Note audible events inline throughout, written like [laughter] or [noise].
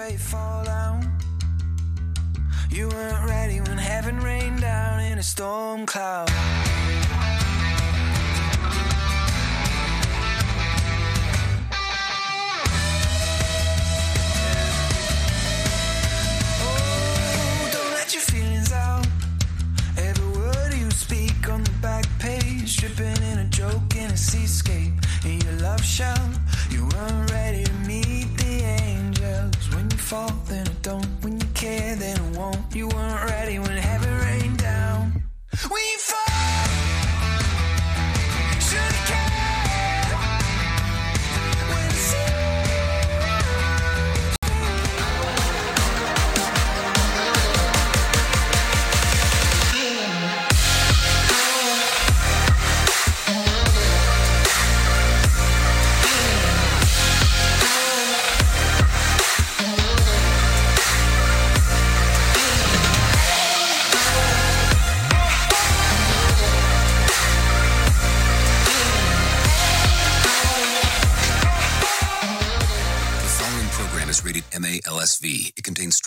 You fall down. You weren't ready when heaven rained down in a storm cloud. Oh, don't let your feelings out. Every word you speak on the back page, dripping in a joke in a seascape. In your love shell, you weren't ready fall, then I don't. When you care, then I won't. You weren't ready when heaven rained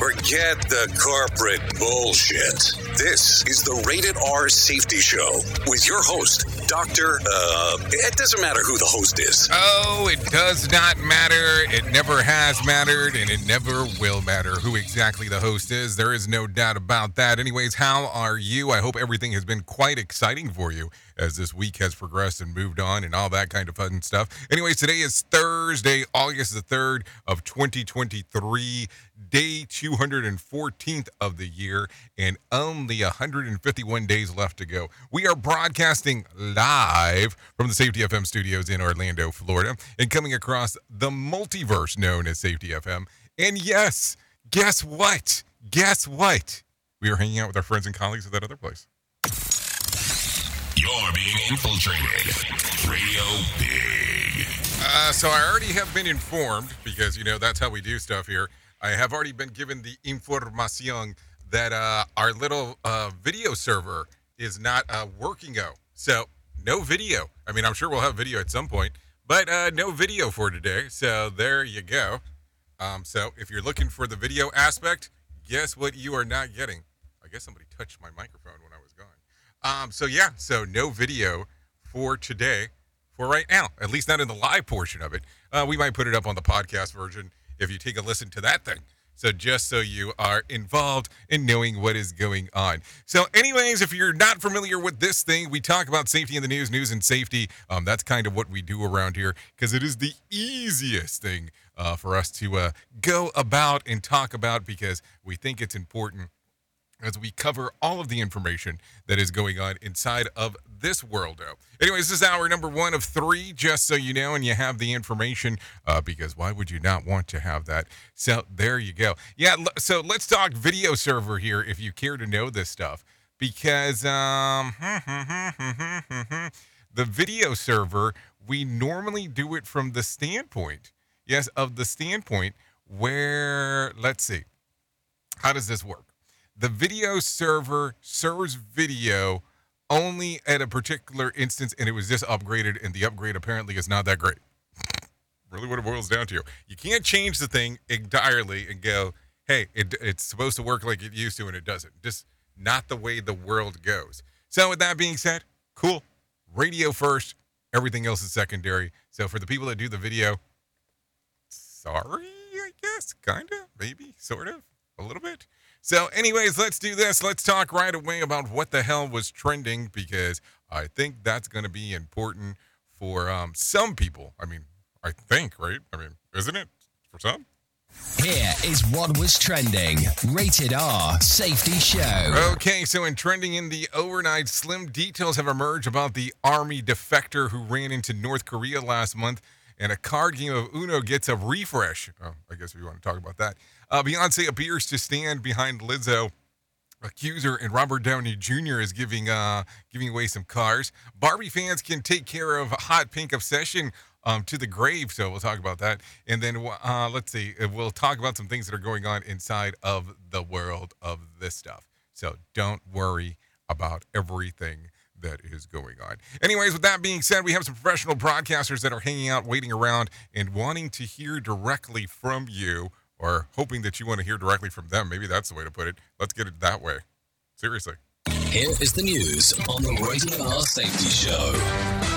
Forget the corporate bullshit. This is the Rated R Safety Show with your host, Dr. Uh, it doesn't matter who the host is. Oh, it does not matter. It never has mattered, and it never will matter who exactly the host is. There is no doubt about that. Anyways, how are you? I hope everything has been quite exciting for you as this week has progressed and moved on and all that kind of fun stuff. Anyways, today is Thursday, August the 3rd of 2023, day 214th of the year, and only 151 days left to go. We are broadcasting live from the Safety FM studios in Orlando, Florida, and coming across the multiverse known as Safety FM. And yes, guess what? Guess what? We are hanging out with our friends and colleagues at that other place. You're being infiltrated. Radio Big. Uh, so I already have been informed because you know that's how we do stuff here. I have already been given the information that uh, our little uh, video server is not uh, working. Oh, so no video. I mean, I'm sure we'll have video at some point, but uh, no video for today. So there you go. Um, so if you're looking for the video aspect, guess what you are not getting? I guess somebody touched my microphone when I was gone. Um, so yeah, so no video for today, for right now, at least not in the live portion of it. Uh, we might put it up on the podcast version if you take a listen to that thing. So just so you are involved in knowing what is going on. So, anyways, if you're not familiar with this thing, we talk about safety in the news, news and safety. Um, that's kind of what we do around here because it is the easiest thing uh, for us to uh, go about and talk about because we think it's important as we cover all of the information that is going on inside of this world. Anyways, this is hour number one of three, just so you know, and you have the information, uh, because why would you not want to have that? So there you go. Yeah, so let's talk video server here if you care to know this stuff, because um, [laughs] the video server, we normally do it from the standpoint, yes, of the standpoint where, let's see, how does this work? The video server serves video only at a particular instance and it was just upgraded and the upgrade apparently is not that great. Really what it boils down to. You can't change the thing entirely and go hey it, it's supposed to work like it used to and it doesn't. Just not the way the world goes. So with that being said cool. Radio first. Everything else is secondary. So for the people that do the video sorry i guess kind of maybe sort of a little bit so, anyways, let's do this. Let's talk right away about what the hell was trending because I think that's going to be important for um, some people. I mean, I think, right? I mean, isn't it for some? Here is what was trending. Rated R Safety Show. Okay, so in trending in the overnight, slim details have emerged about the army defector who ran into North Korea last month and a card game of Uno gets a refresh. Oh, I guess we want to talk about that. Uh, Beyonce appears to stand behind Lizzo. Accuser and Robert Downey Jr. is giving uh, giving away some cars. Barbie fans can take care of hot pink obsession um, to the grave. So we'll talk about that. And then uh, let's see, uh, we'll talk about some things that are going on inside of the world of this stuff. So don't worry about everything that is going on. Anyways, with that being said, we have some professional broadcasters that are hanging out, waiting around, and wanting to hear directly from you, or hoping that you want to hear directly from them. Maybe that's the way to put it. Let's get it that way. Seriously. Here is the news on the Rated R Safety Show.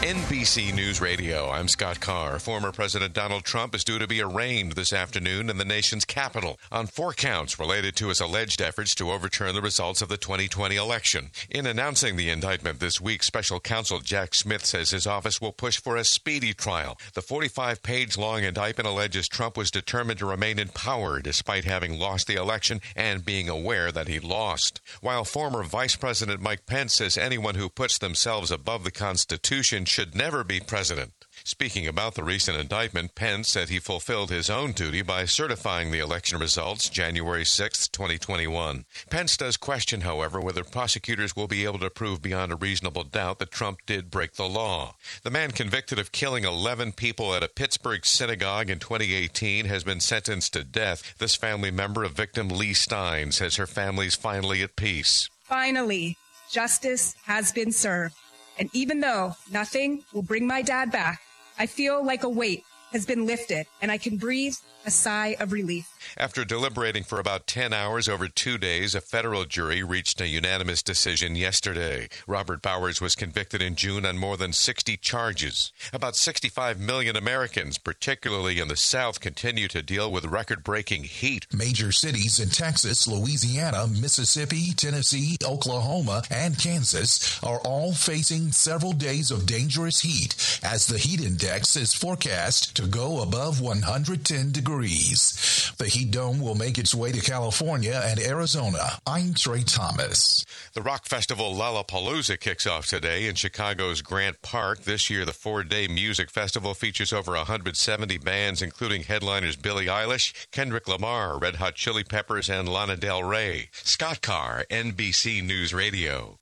NBC News Radio, I'm Scott Carr. Former President Donald Trump is due to be arraigned this afternoon in the nation's capital on four counts related to his alleged efforts to overturn the results of the 2020 election. In announcing the indictment this week, special counsel Jack Smith says his office will push for a speedy trial. The 45 page long indictment alleges Trump was determined to remain in power despite having lost the election and being aware that he lost. While former Vice President Mike Pence says anyone who puts themselves above the Constitution should never be president. Speaking about the recent indictment, Pence said he fulfilled his own duty by certifying the election results January 6, 2021. Pence does question, however, whether prosecutors will be able to prove beyond a reasonable doubt that Trump did break the law. The man convicted of killing 11 people at a Pittsburgh synagogue in 2018 has been sentenced to death. This family member of victim Lee Stein says her family's finally at peace. Finally, justice has been served. And even though nothing will bring my dad back, I feel like a weight has been lifted and I can breathe a sigh of relief. After deliberating for about 10 hours over two days, a federal jury reached a unanimous decision yesterday. Robert Bowers was convicted in June on more than 60 charges. About 65 million Americans, particularly in the South, continue to deal with record breaking heat. Major cities in Texas, Louisiana, Mississippi, Tennessee, Oklahoma, and Kansas are all facing several days of dangerous heat as the heat index is forecast to go above 110 degrees. The heat dome will make its way to California and Arizona. I'm Trey Thomas. The rock festival Lollapalooza kicks off today in Chicago's Grant Park. This year, the four day music festival features over 170 bands, including headliners Billie Eilish, Kendrick Lamar, Red Hot Chili Peppers, and Lana Del Rey. Scott Carr, NBC News Radio.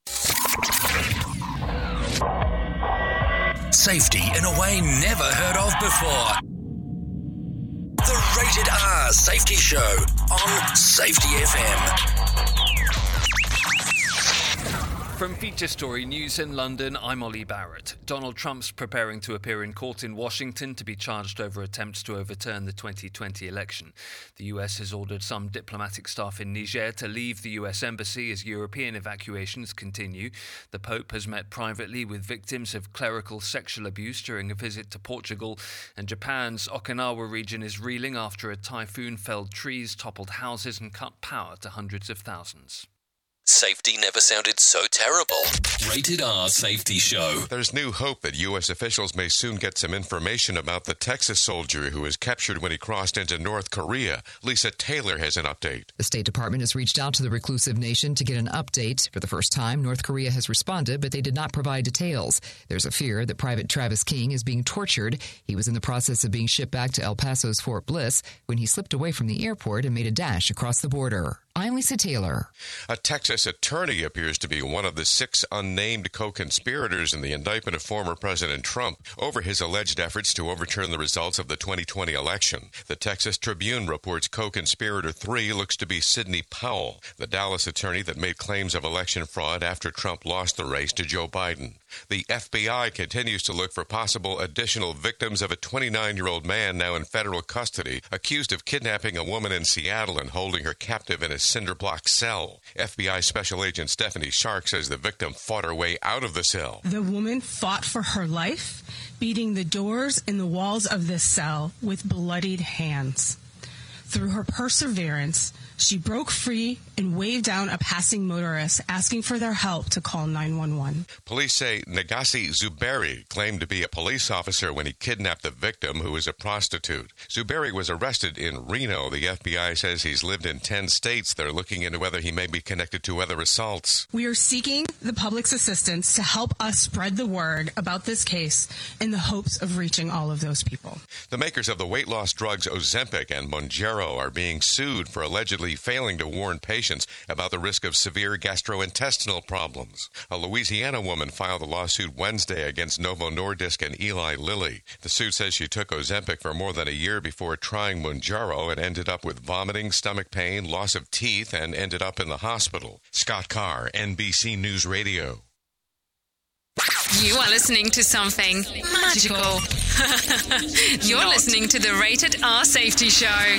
Safety in a way never heard of before. Rated R Safety Show on Safety FM. From Feature Story News in London, I'm Ollie Barrett. Donald Trump's preparing to appear in court in Washington to be charged over attempts to overturn the 2020 election. The US has ordered some diplomatic staff in Niger to leave the US embassy as European evacuations continue. The Pope has met privately with victims of clerical sexual abuse during a visit to Portugal, and Japan's Okinawa region is reeling after a typhoon felled trees, toppled houses, and cut power to hundreds of thousands. Safety never sounded so terrible. Rated R Safety Show. There's new hope that U.S. officials may soon get some information about the Texas soldier who was captured when he crossed into North Korea. Lisa Taylor has an update. The State Department has reached out to the reclusive nation to get an update. For the first time, North Korea has responded, but they did not provide details. There's a fear that Private Travis King is being tortured. He was in the process of being shipped back to El Paso's Fort Bliss when he slipped away from the airport and made a dash across the border. I'm Lisa Taylor. A Texas attorney appears to be one of the six unnamed co conspirators in the indictment of former President Trump over his alleged efforts to overturn the results of the 2020 election. The Texas Tribune reports co conspirator three looks to be Sidney Powell, the Dallas attorney that made claims of election fraud after Trump lost the race to Joe Biden. The FBI continues to look for possible additional victims of a 29 year old man now in federal custody, accused of kidnapping a woman in Seattle and holding her captive in a cinder block cell. FBI Special Agent Stephanie Shark says the victim fought her way out of the cell. The woman fought for her life, beating the doors and the walls of the cell with bloodied hands. Through her perseverance, she broke free and waved down a passing motorist asking for their help to call 911. Police say Negasi Zuberi claimed to be a police officer when he kidnapped the victim, who was a prostitute. Zuberi was arrested in Reno. The FBI says he's lived in 10 states. They're looking into whether he may be connected to other assaults. We are seeking the public's assistance to help us spread the word about this case in the hopes of reaching all of those people. The makers of the weight loss drugs Ozempic and Are being sued for allegedly failing to warn patients about the risk of severe gastrointestinal problems. A Louisiana woman filed a lawsuit Wednesday against Novo Nordisk and Eli Lilly. The suit says she took Ozempic for more than a year before trying Mounjaro and ended up with vomiting, stomach pain, loss of teeth, and ended up in the hospital. Scott Carr, NBC News Radio. You are listening to something magical. [laughs] You're listening to the Rated R Safety Show.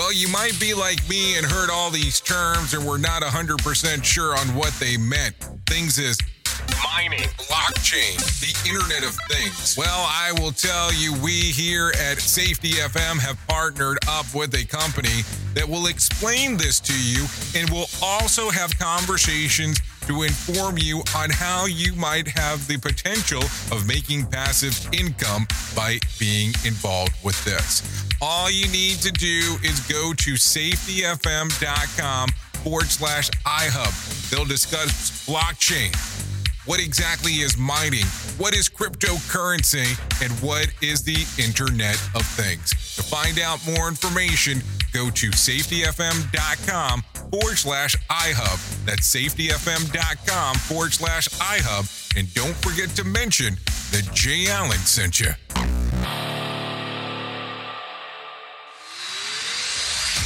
Well, you might be like me and heard all these terms and were not 100% sure on what they meant. Things as mining, blockchain, the Internet of Things. Well, I will tell you, we here at Safety FM have partnered up with a company that will explain this to you and will also have conversations to inform you on how you might have the potential of making passive income by being involved with this. All you need to do is go to safetyfm.com forward slash iHub. They'll discuss blockchain. What exactly is mining? What is cryptocurrency? And what is the Internet of Things? To find out more information, go to safetyfm.com forward slash iHub. That's safetyfm.com forward slash iHub. And don't forget to mention that Jay Allen sent you.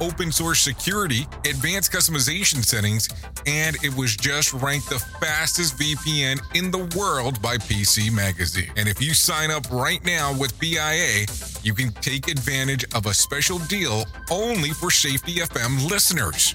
open source security, advanced customization settings, and it was just ranked the fastest VPN in the world by PC Magazine. And if you sign up right now with PIA, you can take advantage of a special deal only for Safety FM listeners.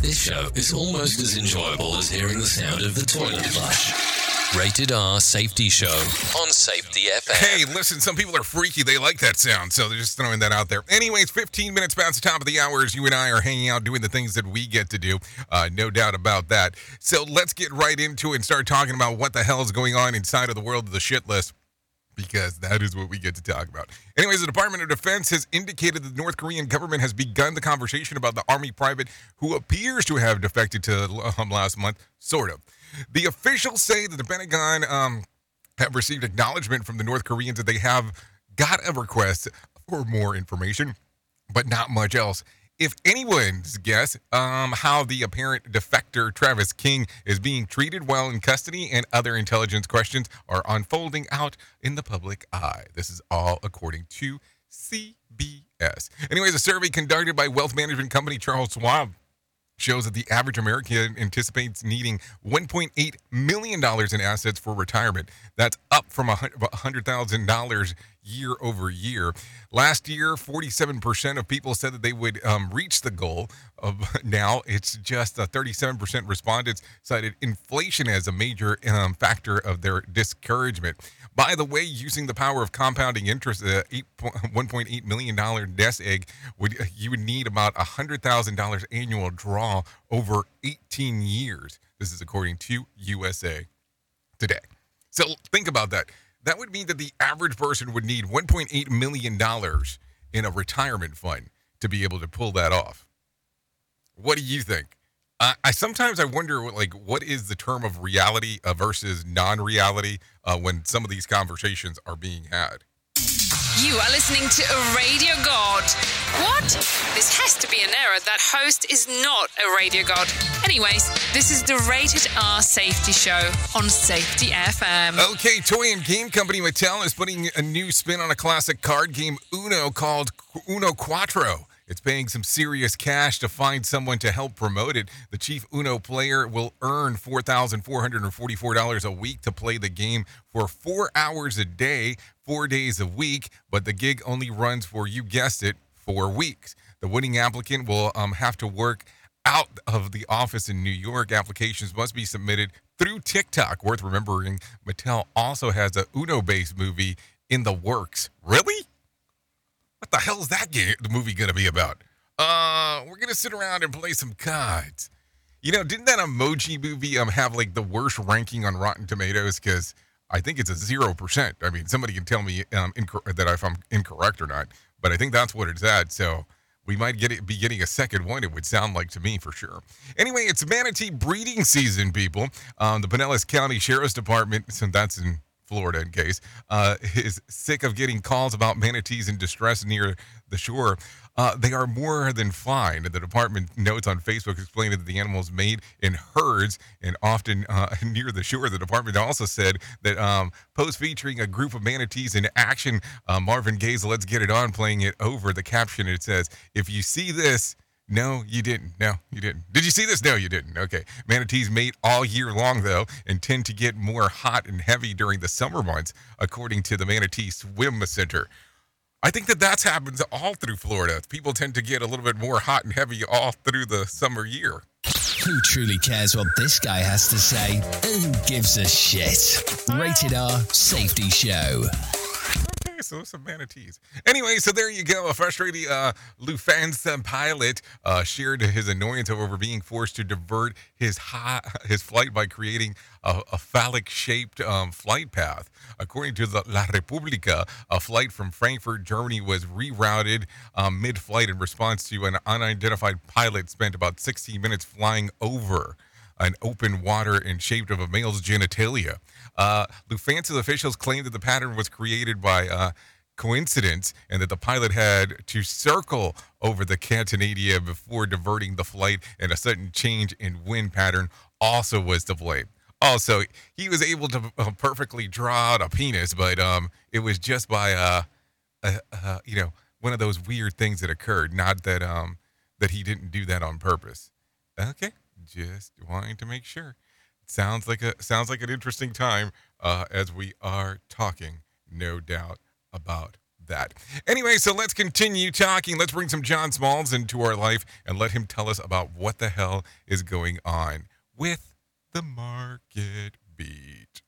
This show is almost as enjoyable as hearing the sound of the toilet flush. Rated R Safety Show on Safety FM. Hey, listen, some people are freaky. They like that sound, so they're just throwing that out there. Anyways, 15 minutes past the top of the hour as you and I are hanging out doing the things that we get to do. Uh, no doubt about that. So let's get right into it and start talking about what the hell is going on inside of the world of the shit list because that is what we get to talk about. Anyways, the Department of Defense has indicated that the North Korean government has begun the conversation about the Army private who appears to have defected to um, last month, sort of. The officials say that the Pentagon um, have received acknowledgement from the North Koreans that they have got a request for more information, but not much else. If anyone's guess um, how the apparent defector Travis King is being treated while in custody and other intelligence questions are unfolding out in the public eye. This is all according to CBS. Anyways, a survey conducted by wealth management company Charles Schwab shows that the average American anticipates needing $1.8 million in assets for retirement. That's up from $100,000 year over year. Last year, 47% of people said that they would um, reach the goal. Of [laughs] now, it's just uh, 37% respondents cited inflation as a major um, factor of their discouragement. By the way, using the power of compounding interest, uh, eight, [laughs] $1.8 million nest egg, would [laughs] you would need about $100,000 annual draw over 18 years. This is according to USA Today. So think about that. That would mean that the average person would need $1.8 million in a retirement fund to be able to pull that off. What do you think? I sometimes I wonder, like, what is the term of reality uh, versus non-reality uh, when some of these conversations are being had? You are listening to a radio god. What? This has to be an error. That host is not a radio god. Anyways, this is the Rated R Safety Show on Safety FM. Okay, toy and game company Mattel is putting a new spin on a classic card game Uno called Uno Quatro. It's paying some serious cash to find someone to help promote it. The chief Uno player will earn $4,444 a week to play the game for four hours a day, four days a week, but the gig only runs for, you guessed it, four weeks. The winning applicant will um, have to work out of the office in New York. Applications must be submitted through TikTok. Worth remembering, Mattel also has a Uno based movie in the works. Really? What the hell is that game, the movie going to be about? Uh, we're going to sit around and play some cards. You know, didn't that emoji movie um have like the worst ranking on Rotten Tomatoes? Because I think it's a zero percent. I mean, somebody can tell me um incor- that if I'm incorrect or not, but I think that's what it's at. So we might get it, be getting a second one. It would sound like to me for sure. Anyway, it's manatee breeding season, people. Um, the Pinellas County Sheriff's Department, so that's in Florida in case, uh, [laughs] is sick of getting calls about manatees in distress near the shore. Uh, they are more than fine. The department notes on Facebook explaining that the animals made in herds and often uh, [laughs] near the shore. The department also said that um, post featuring a group of manatees in action, uh, Marvin Gaye's Let's Get It On playing it over the caption. It says, If you see this, no, you didn't. No, you didn't. Did you see this? No, you didn't. Okay. Manatees mate all year long, though, and tend to get more hot and heavy during the summer months, according to the Manatee Swim Center. I think that that's happens all through Florida. People tend to get a little bit more hot and heavy all through the summer year. Who truly cares what this guy has to say? Who gives a shit? Rated R Safety Show. So some manatees. Anyway, so there you go. A frustrated uh, Lufthansa pilot uh, shared his annoyance over being forced to divert his high, his flight by creating a, a phallic-shaped um, flight path. According to the La Repubblica, a flight from Frankfurt, Germany, was rerouted um, mid-flight in response to an unidentified pilot spent about 16 minutes flying over an open water and shaped of a male's genitalia. Uh, Lufthansa officials claimed that the pattern was created by uh, coincidence and that the pilot had to circle over the Cantonadia before diverting the flight, and a sudden change in wind pattern also was to blame. Also, he was able to uh, perfectly draw out a penis, but um, it was just by uh, uh, uh, you know, one of those weird things that occurred. Not that um, that he didn't do that on purpose. Okay, just wanting to make sure. Sounds like a sounds like an interesting time uh, as we are talking, no doubt about that. Anyway, so let's continue talking. Let's bring some John Smalls into our life and let him tell us about what the hell is going on with the market beat.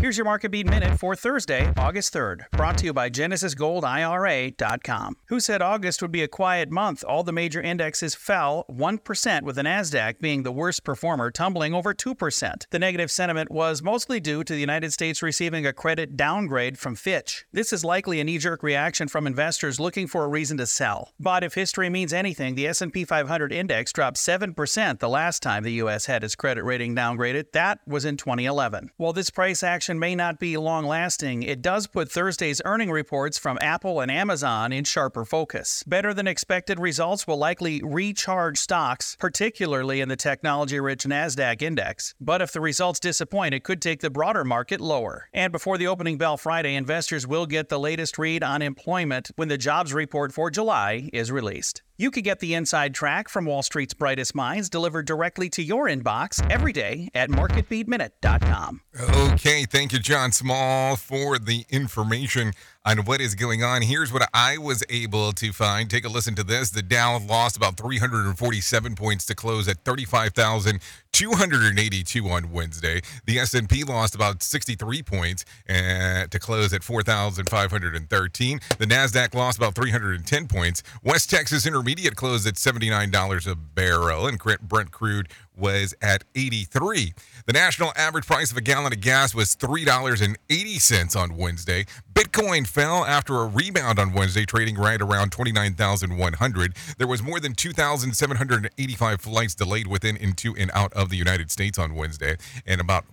Here's your market beat minute for Thursday, August 3rd, brought to you by GenesisGoldIRA.com. Who said August would be a quiet month? All the major indexes fell 1%, with the NASDAQ being the worst performer, tumbling over 2%. The negative sentiment was mostly due to the United States receiving a credit downgrade from Fitch. This is likely a knee-jerk reaction from investors looking for a reason to sell. But if history means anything, the S&P 500 index dropped 7% the last time the U.S. had its credit rating downgraded. That was in 2011. While this price action may not be long lasting, it does put Thursday's earning reports from Apple and Amazon in sharper focus. Better than expected results will likely recharge stocks, particularly in the technology rich NASDAQ index. But if the results disappoint, it could take the broader market lower. And before the opening bell Friday, investors will get the latest read on employment when the jobs report for July is released. You can get the inside track from Wall Street's brightest minds delivered directly to your inbox every day at marketbeatminute.com. Okay, thank you, John Small, for the information on what is going on. Here's what I was able to find. Take a listen to this. The Dow lost about 347 points to close at 35,282 on Wednesday. The S&P lost about 63 points uh, to close at 4,513. The Nasdaq lost about 310 points. West Texas Intermediate closed at $79 a barrel, and Brent crude was at 83. The national average price of a gallon of gas was $3.80 on Wednesday. Bitcoin fell after a rebound on Wednesday, trading right around 29,100. There was more than 2,785 flights delayed within, into, and out of the United States on Wednesday, and about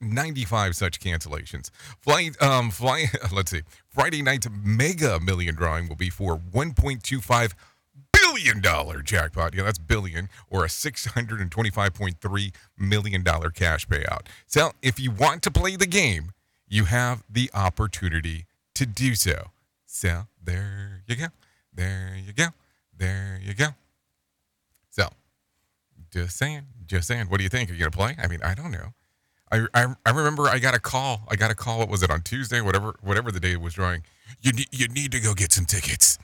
95 such cancellations. Flight, um, flight, [laughs] let's see. Friday night's mega million drawing will be for 1.25 billion dollar jackpot. Yeah, that's billion or a $625.3 million cash payout. So if you want to play the game, you have the opportunity to do so. So there you go. There you go. There you go. So just saying, just saying. What do you think? Are you going to play? I mean, I don't know. I, I, I remember I got a call. I got a call. What was it on Tuesday? Whatever whatever the day was drawing. You you need to go get some tickets.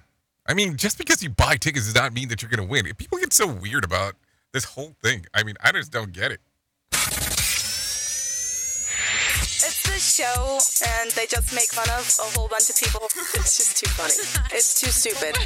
I mean, just because you buy tickets does not mean that you're going to win. People get so weird about this whole thing. I mean, I just don't get it. It's this show, and they just make fun of a whole bunch of people. [laughs] It's just too funny. It's too stupid.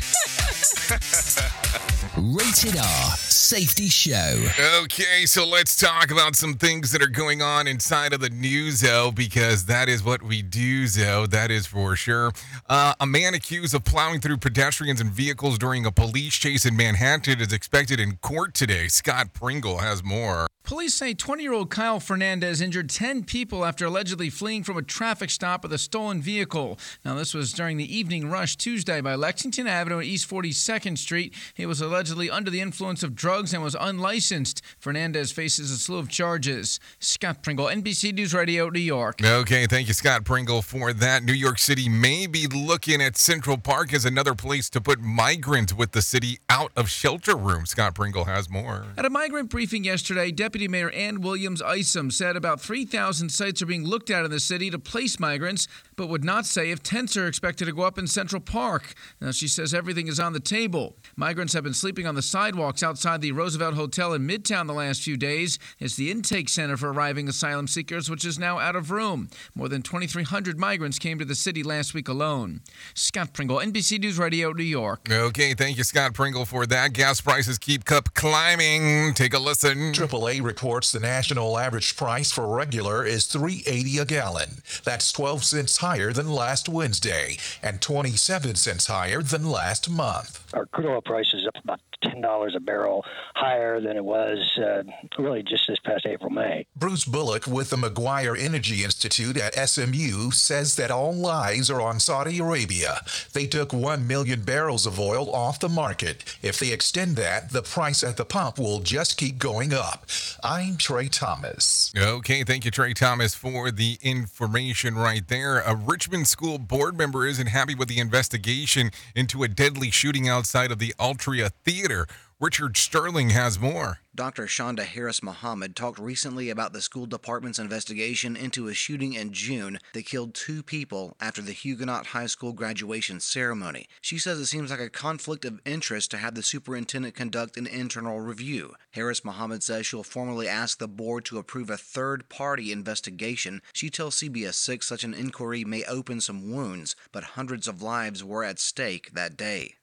[laughs] Rated R Safety Show. Okay, so let's talk about some things that are going on inside of the news, though, because that is what we do, though. That is for sure. Uh, a man accused of plowing through pedestrians and vehicles during a police chase in Manhattan is expected in court today. Scott Pringle has more. Police say 20 year old Kyle Fernandez injured 10 people after allegedly fleeing from a traffic stop with a stolen vehicle. Now, this was during the evening rush Tuesday by Lexington Avenue and East 42nd Street. He was allegedly under the influence of drugs and was unlicensed. Fernandez faces a slew of charges. Scott Pringle, NBC News Radio, New York. Okay, thank you, Scott Pringle, for that. New York City may be looking at Central Park as another place to put migrants with the city out of shelter rooms. Scott Pringle has more. At a migrant briefing yesterday, Deputy Mayor Anne Williams Isom said about 3,000 sites are being looked at in the city to place migrants, but would not say if tents are expected to go up in Central Park. Now, she says everything is on the table. Migrants have been sleeping on the sidewalks outside the Roosevelt Hotel in Midtown the last few days. It's the intake center for arriving asylum seekers, which is now out of room. More than 2,300 migrants came to the city last week alone. Scott Pringle, NBC News Radio, New York. Okay, thank you, Scott Pringle, for that. Gas prices keep up climbing. Take a listen. AAA reports the national average price for regular is 3.80 a gallon. That's 12 cents higher than last Wednesday and 27 cents higher than last month. Our crude oil price is up about $10 a barrel higher than it was uh, really just this past April, May. Bruce Bullock with the Maguire Energy Institute at SMU says that all eyes are on Saudi Arabia. They took 1 million barrels of oil off the market. If they extend that, the price at the pump will just keep going up. I'm Trey Thomas. Okay, thank you, Trey Thomas, for the information right there. A Richmond school board member isn't happy with the investigation into a deadly shooting outside of the Altria Theater. Richard Sterling has more. Dr. Shonda Harris Muhammad talked recently about the school department's investigation into a shooting in June that killed two people after the Huguenot High School graduation ceremony. She says it seems like a conflict of interest to have the superintendent conduct an internal review. Harris Muhammad says she'll formally ask the board to approve a third party investigation. She tells CBS 6 such an inquiry may open some wounds, but hundreds of lives were at stake that day.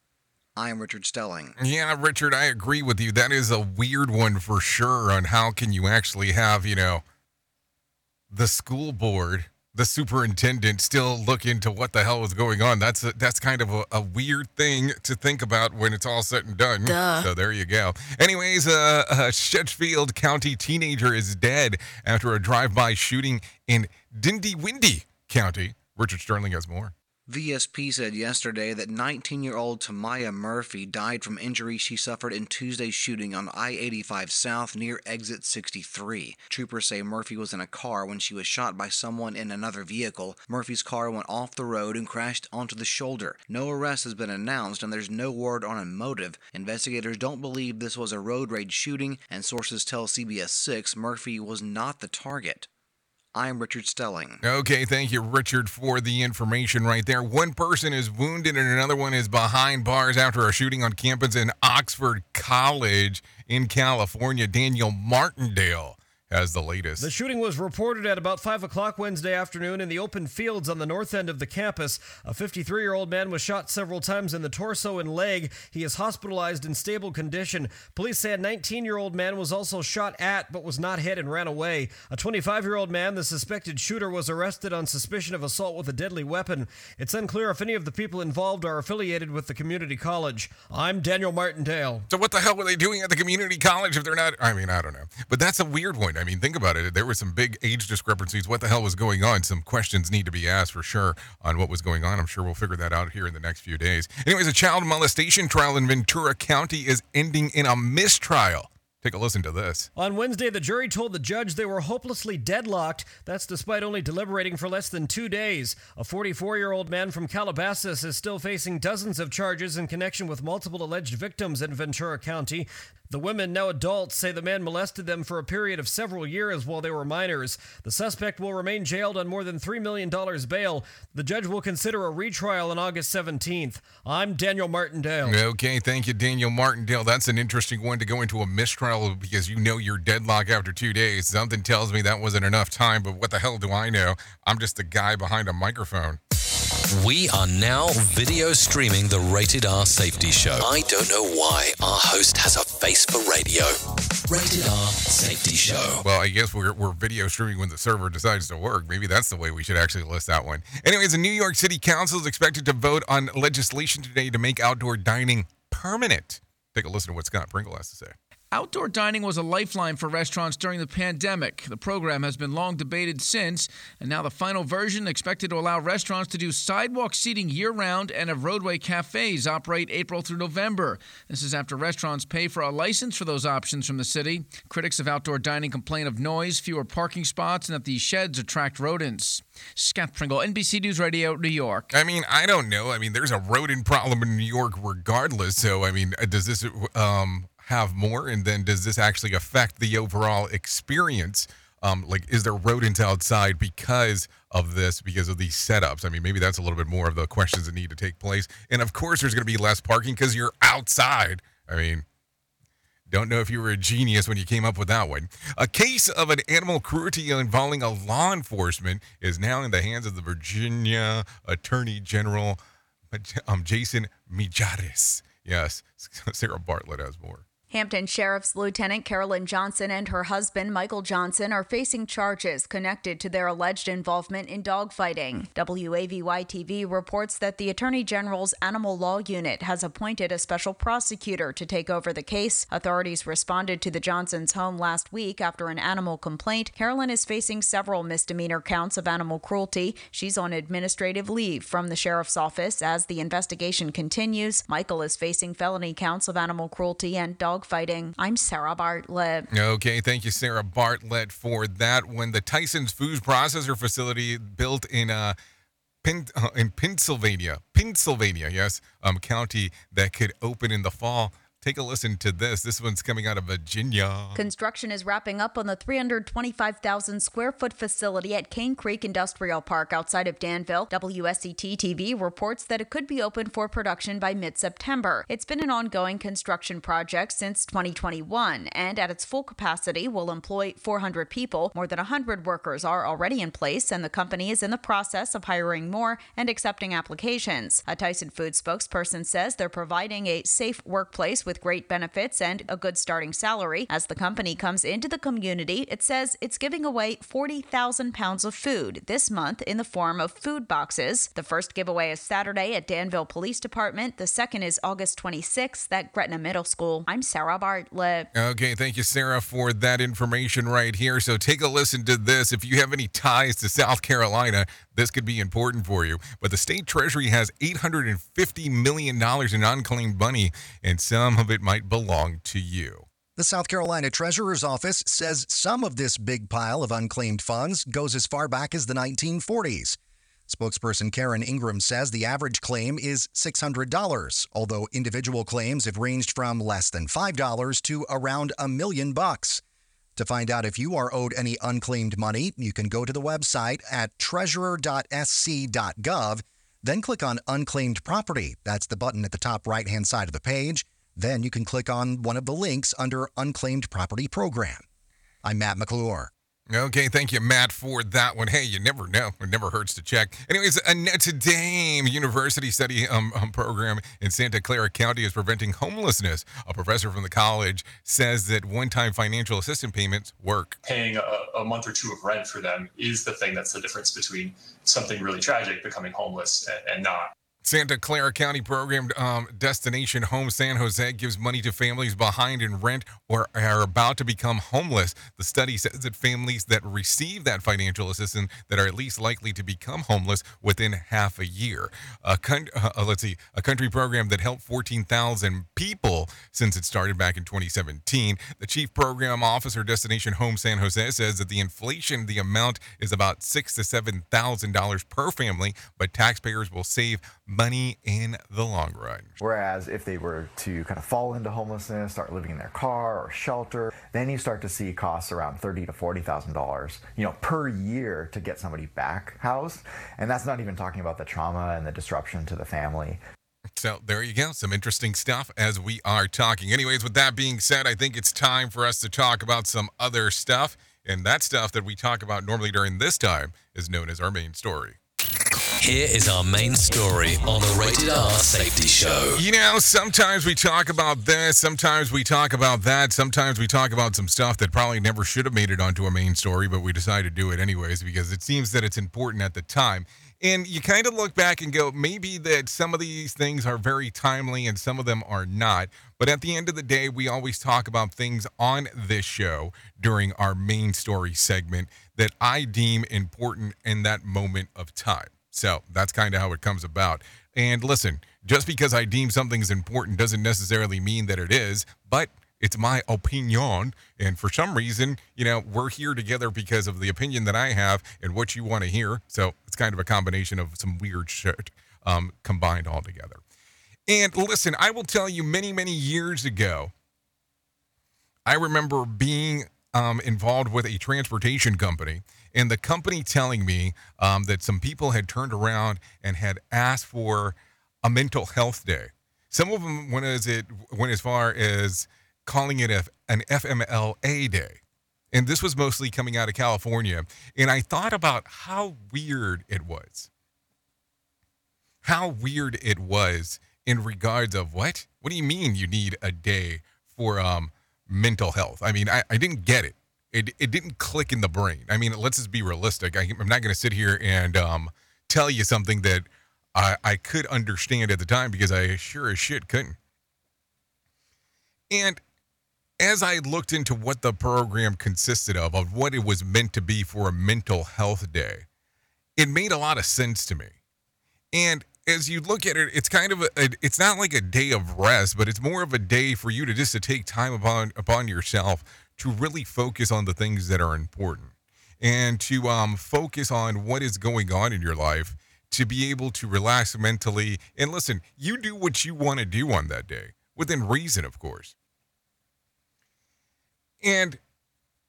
I am Richard Stelling. Yeah, Richard, I agree with you. That is a weird one for sure on how can you actually have, you know, the school board, the superintendent still look into what the hell was going on. That's a, that's kind of a, a weird thing to think about when it's all said and done. Duh. So there you go. Anyways, uh, a Sheffield County teenager is dead after a drive-by shooting in Dindy-Windy County. Richard Sterling has more. VSP said yesterday that 19 year old Tamaya Murphy died from injuries she suffered in Tuesday's shooting on I 85 South near exit 63. Troopers say Murphy was in a car when she was shot by someone in another vehicle. Murphy's car went off the road and crashed onto the shoulder. No arrest has been announced and there's no word on a motive. Investigators don't believe this was a road rage shooting, and sources tell CBS 6 Murphy was not the target. I'm Richard Stelling. Okay, thank you, Richard, for the information right there. One person is wounded and another one is behind bars after a shooting on campus in Oxnard College in California. Daniel Martindale has the latest. The shooting was reported at about 5 o'clock Wednesday afternoon in the open fields on the north end of the campus. A 53 year old man was shot several times in the torso and leg. He is hospitalized in stable condition. Police say a 19 year old man was also shot at but was not hit and ran away. A 25 year old man, the suspected shooter, was arrested on suspicion of assault with a deadly weapon. It's unclear if any of the people involved are affiliated with the community college. I'm Daniel Martindale. So what the hell were they doing at the community college if they're not? I mean, I don't know. But that's a weird one. I mean, think about it. There were some big age discrepancies. What the hell was going on? Some questions need to be asked for sure on what was going on. I'm sure we'll figure that out here in the next few days. Anyways, a child molestation trial in Ventura County is ending in a mistrial. Take a listen to this. On Wednesday, the jury told the judge they were hopelessly deadlocked. That's despite only deliberating for less than two days. A 44 year old man from Calabasas is still facing dozens of charges in connection with multiple alleged victims in Ventura County. The women, now adults, say the man molested them for a period of several years while they were minors. The suspect will remain jailed on more than $3 million bail. The judge will consider a retrial on August 17th. I'm Daniel Martindale. Okay, thank you, Daniel Martindale. That's an interesting one to go into a mistrial because you know you're deadlocked after two days. Something tells me that wasn't enough time, but what the hell do I know? I'm just the guy behind a microphone. We are now video streaming the Rated R Safety Show. I don't know why our host has a face for radio. Rated R Safety Show. Well, I guess we're, we're video streaming when the server decides to work. Maybe that's the way we should actually list that one. Anyways, the New York City Council is expected to vote on legislation today to make outdoor dining permanent. Take a listen to what Scott Pringle has to say. Outdoor dining was a lifeline for restaurants during the pandemic. The program has been long debated since, and now the final version expected to allow restaurants to do sidewalk seating year round and have roadway cafes operate April through November. This is after restaurants pay for a license for those options from the city. Critics of outdoor dining complain of noise, fewer parking spots, and that these sheds attract rodents. Scott Pringle, NBC News Radio, New York. I mean, I don't know. I mean, there's a rodent problem in New York regardless. So, I mean, uh, does this um, have more? And then does this actually affect the overall experience? Um, like, is there rodents outside because of this, because of these setups? I mean, maybe that's a little bit more of the questions that need to take place. And of course, there's going to be less parking because you're outside. I mean, don't know if you were a genius when you came up with that one. A case of an animal cruelty involving a law enforcement is now in the hands of the Virginia Attorney General, um, Jason Miyares. Yes, [laughs] Sarah Bartlett has more. Hampton Sheriff's Lieutenant Carolyn Johnson and her husband Michael Johnson are facing charges connected to their alleged involvement in dogfighting. WAVY TV reports that the Attorney General's Animal Law Unit has appointed a special prosecutor to take over the case. Authorities responded to the Johnsons' home last week after an animal complaint. Carolyn is facing several misdemeanor counts of animal cruelty. She's on administrative leave from the sheriff's office as the investigation continues. Michael is facing felony counts of animal cruelty and dog fighting. I'm Sarah Bartlett. Okay, thank you, Sarah Bartlett, for that. When the Tyson's Food Processor Facility built in uh, Pen- uh, in Pennsylvania, Pennsylvania, yes, um, county that could open in the fall. Take a listen to this. This one's coming out of Virginia. Construction is wrapping up on the 325,000 square foot facility at Cane Creek Industrial Park outside of Danville. WSET TV reports that it could be open for production by mid September. It's been an ongoing construction project since 2021 and at its full capacity will employ 400 people. More than 100 workers are already in place, and the company is in the process of hiring more and accepting applications. A Tyson Foods spokesperson says they're providing a safe workplace with great benefits and a good starting salary. As the company comes into the community, it says it's giving away 40,000 pounds of food this month in the form of food boxes. The first giveaway is Saturday at Danville Police Department. The second is August 26th at Gretna Middle School. I'm Sarah Bartlett. Okay, thank you, Sarah, for that information right here. So take a listen to this. If you have any ties to South Carolina, this could be important for you. But the state treasury has $850 million in unclaimed money, and some of it might belong to you. The South Carolina Treasurer's Office says some of this big pile of unclaimed funds goes as far back as the 1940s. Spokesperson Karen Ingram says the average claim is $600, although individual claims have ranged from less than $5 to around a million bucks. To find out if you are owed any unclaimed money, you can go to the website at treasurer.sc.gov, then click on Unclaimed Property. That's the button at the top right hand side of the page. Then you can click on one of the links under Unclaimed Property Program. I'm Matt McClure. Okay, thank you, Matt, for that one. Hey, you never know. It never hurts to check. Anyways, a Notre Dame University study um, um, program in Santa Clara County is preventing homelessness. A professor from the college says that one time financial assistance payments work. Paying a, a month or two of rent for them is the thing that's the difference between something really tragic, becoming homeless, and, and not. Santa Clara County program um, Destination Home San Jose gives money to families behind in rent or are about to become homeless. The study says that families that receive that financial assistance that are at least likely to become homeless within half a year. A con- uh, let's see, a country program that helped 14,000 people since it started back in 2017. The chief program officer, Destination Home San Jose, says that the inflation, the amount is about six to seven thousand dollars per family, but taxpayers will save money in the long run. Whereas if they were to kind of fall into homelessness, start living in their car or shelter, then you start to see costs around thirty to forty thousand dollars, you know, per year to get somebody back housed, and that's not even talking about the trauma and the disruption to the family. So there you go. Some interesting stuff as we are talking. Anyways, with that being said, I think it's time for us to talk about some other stuff. And that stuff that we talk about normally during this time is known as our main story. Here is our main story on the Rated R Safety Show. You know, sometimes we talk about this, sometimes we talk about that, sometimes we talk about some stuff that probably never should have made it onto a main story, but we decide to do it anyways because it seems that it's important at the time. And you kind of look back and go, maybe that some of these things are very timely and some of them are not. But at the end of the day, we always talk about things on this show during our main story segment that I deem important in that moment of time. So that's kind of how it comes about. And listen, just because I deem something something's important doesn't necessarily mean that it is, but it's my opinion. And for some reason, you know, we're here together because of the opinion that I have and what you want to hear. So it's kind of a combination of some weird shit um, combined all together. And listen, I will tell you many, many years ago, I remember being um, involved with a transportation company and the company telling me um, that some people had turned around and had asked for a mental health day. Some of them went as it went as far as calling it a, an FMLA day. And this was mostly coming out of California. And I thought about how weird it was. How weird it was in regards of what? What do you mean you need a day for um, mental health? I mean, I, I didn't get it. It, it didn't click in the brain. I mean, let's just be realistic. I, am not going to sit here and um, tell you something that I, I could understand at the time because I sure as shit couldn't. And as I looked into what the program consisted of, of what it was meant to be for a mental health day, it made a lot of sense to me. And as you look at it, it's kind of a, it's not like a day of rest, but it's more of a day for you to just to take time upon upon yourself to really focus on the things that are important and to um, focus on what is going on in your life to be able to relax mentally and listen you do what you want to do on that day within reason, of course. And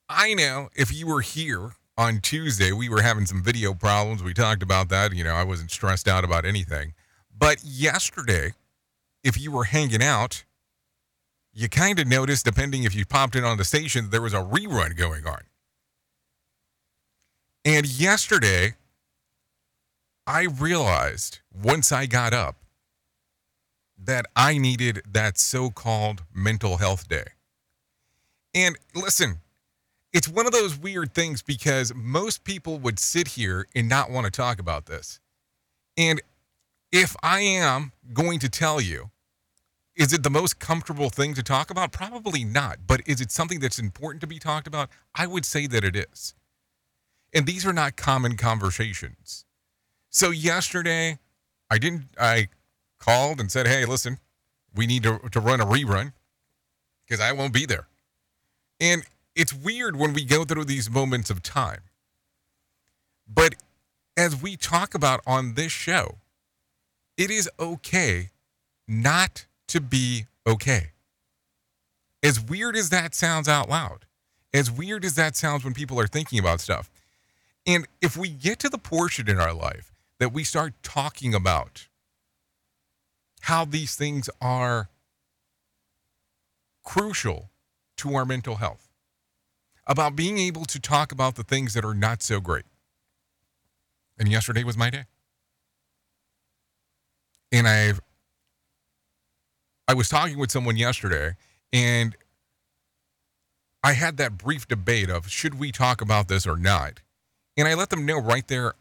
I know if you were here on Tuesday, we were having some video problems. We talked about that. You know, I wasn't stressed out about anything. But yesterday, if you were hanging out, you kind of noticed, depending if you popped in on the station, there was a rerun going on. And yesterday, I realized once I got up that I needed that so called mental health day. And listen, it's one of those weird things because most people would sit here and not want to talk about this. And if I am going to tell you, is it the most comfortable thing to talk about? Probably not. But is it something that's important to be talked about? I would say that it is. And these are not common conversations. So yesterday, I didn't, I called and said, hey, listen, we need to, to run a rerun because I won't be there. And it's weird when we go through these moments of time. But as we talk about on this show, it is okay not to be okay. As weird as that sounds out loud, as weird as that sounds when people are thinking about stuff. And if we get to the portion in our life that we start talking about how these things are crucial to our mental health, about being able to talk about the things that are not so great. And yesterday was my day. And I've I was talking with someone yesterday and I had that brief debate of should we talk about this or not. And I let them know right there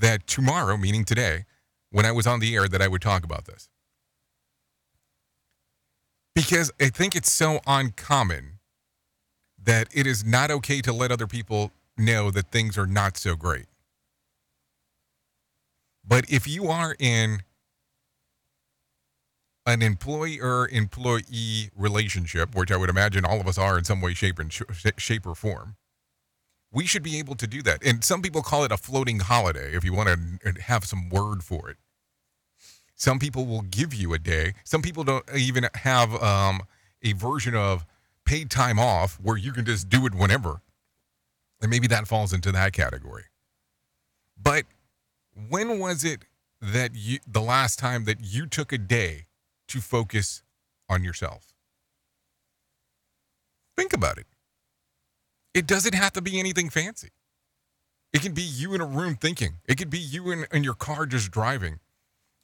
that tomorrow, meaning today, when I was on the air, that I would talk about this. Because I think it's so uncommon that it is not okay to let other people know that things are not so great. But if you are in an employer employee relationship, which I would imagine all of us are in some way, shape, and sh- shape or form, we should be able to do that. And some people call it a floating holiday if you want to have some word for it. Some people will give you a day. Some people don't even have um, a version of paid time off where you can just do it whenever. And maybe that falls into that category. But when was it that you, the last time that you took a day to focus on yourself? Think about it. It doesn't have to be anything fancy. It can be you in a room thinking. It could be you in, in your car just driving.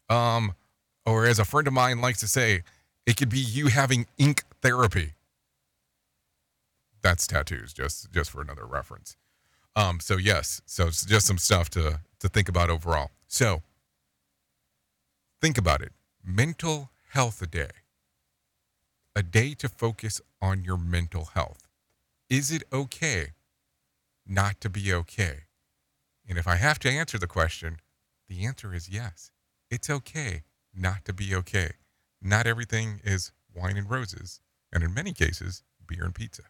Um, or as a friend of mine likes to say, it could be you having ink therapy. That's tattoos, just just for another reference. Um, so yes, so it's just some stuff to to think about overall. So think about it. Mental health a day. A day to focus on your mental health. Is it okay not to be okay? And if I have to answer the question, the answer is yes. It's okay not to be okay. Not everything is wine and roses, and in many cases, beer and pizza.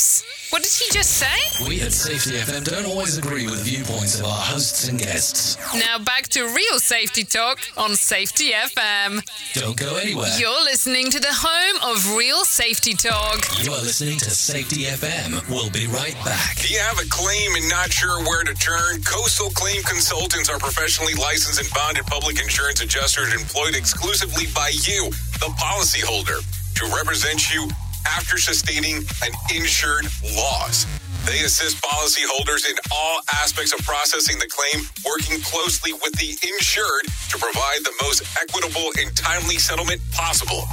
Oops! What did he just say? We at Safety FM don't always agree with viewpoints of our hosts and guests. Now back to real safety talk on Safety FM. Don't go anywhere. You're listening to the home of real safety talk. You are listening to Safety FM. We'll be right back. Do you have a claim and not sure where to turn? Coastal Claim Consultants are professionally licensed and bonded public insurance adjusters employed exclusively by you, the policyholder, to represent you after sustaining an insured loss. They assist policyholders in all aspects of processing the claim, working closely with the insured to provide the most equitable and timely settlement possible.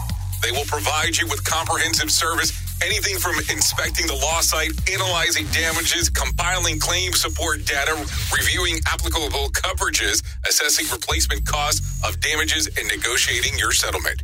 They will provide you with comprehensive service, anything from inspecting the loss site, analyzing damages, compiling claim support data, reviewing applicable coverages, assessing replacement costs of damages, and negotiating your settlement.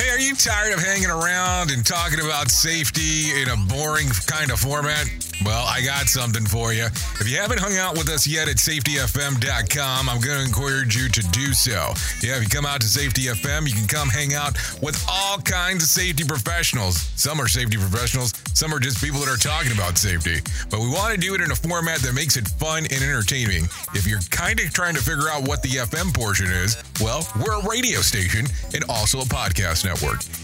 Hey, are you tired of hanging around and talking about safety in a boring kind of format? Well, I got something for you. If you haven't hung out with us yet at safetyfm.com, I'm going to encourage you to do so. Yeah, if you come out to Safety FM, you can come hang out with all kinds of safety professionals. Some are safety professionals, some are just people that are talking about safety. But we want to do it in a format that makes it fun and entertaining. If you're kind of trying to figure out what the FM portion is, well, we're a radio station and also a podcast network.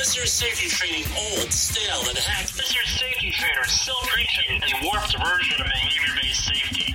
Is your safety training old, stale, and hacked? Is your safety trainer still preaching a warped version of behavior-based safety?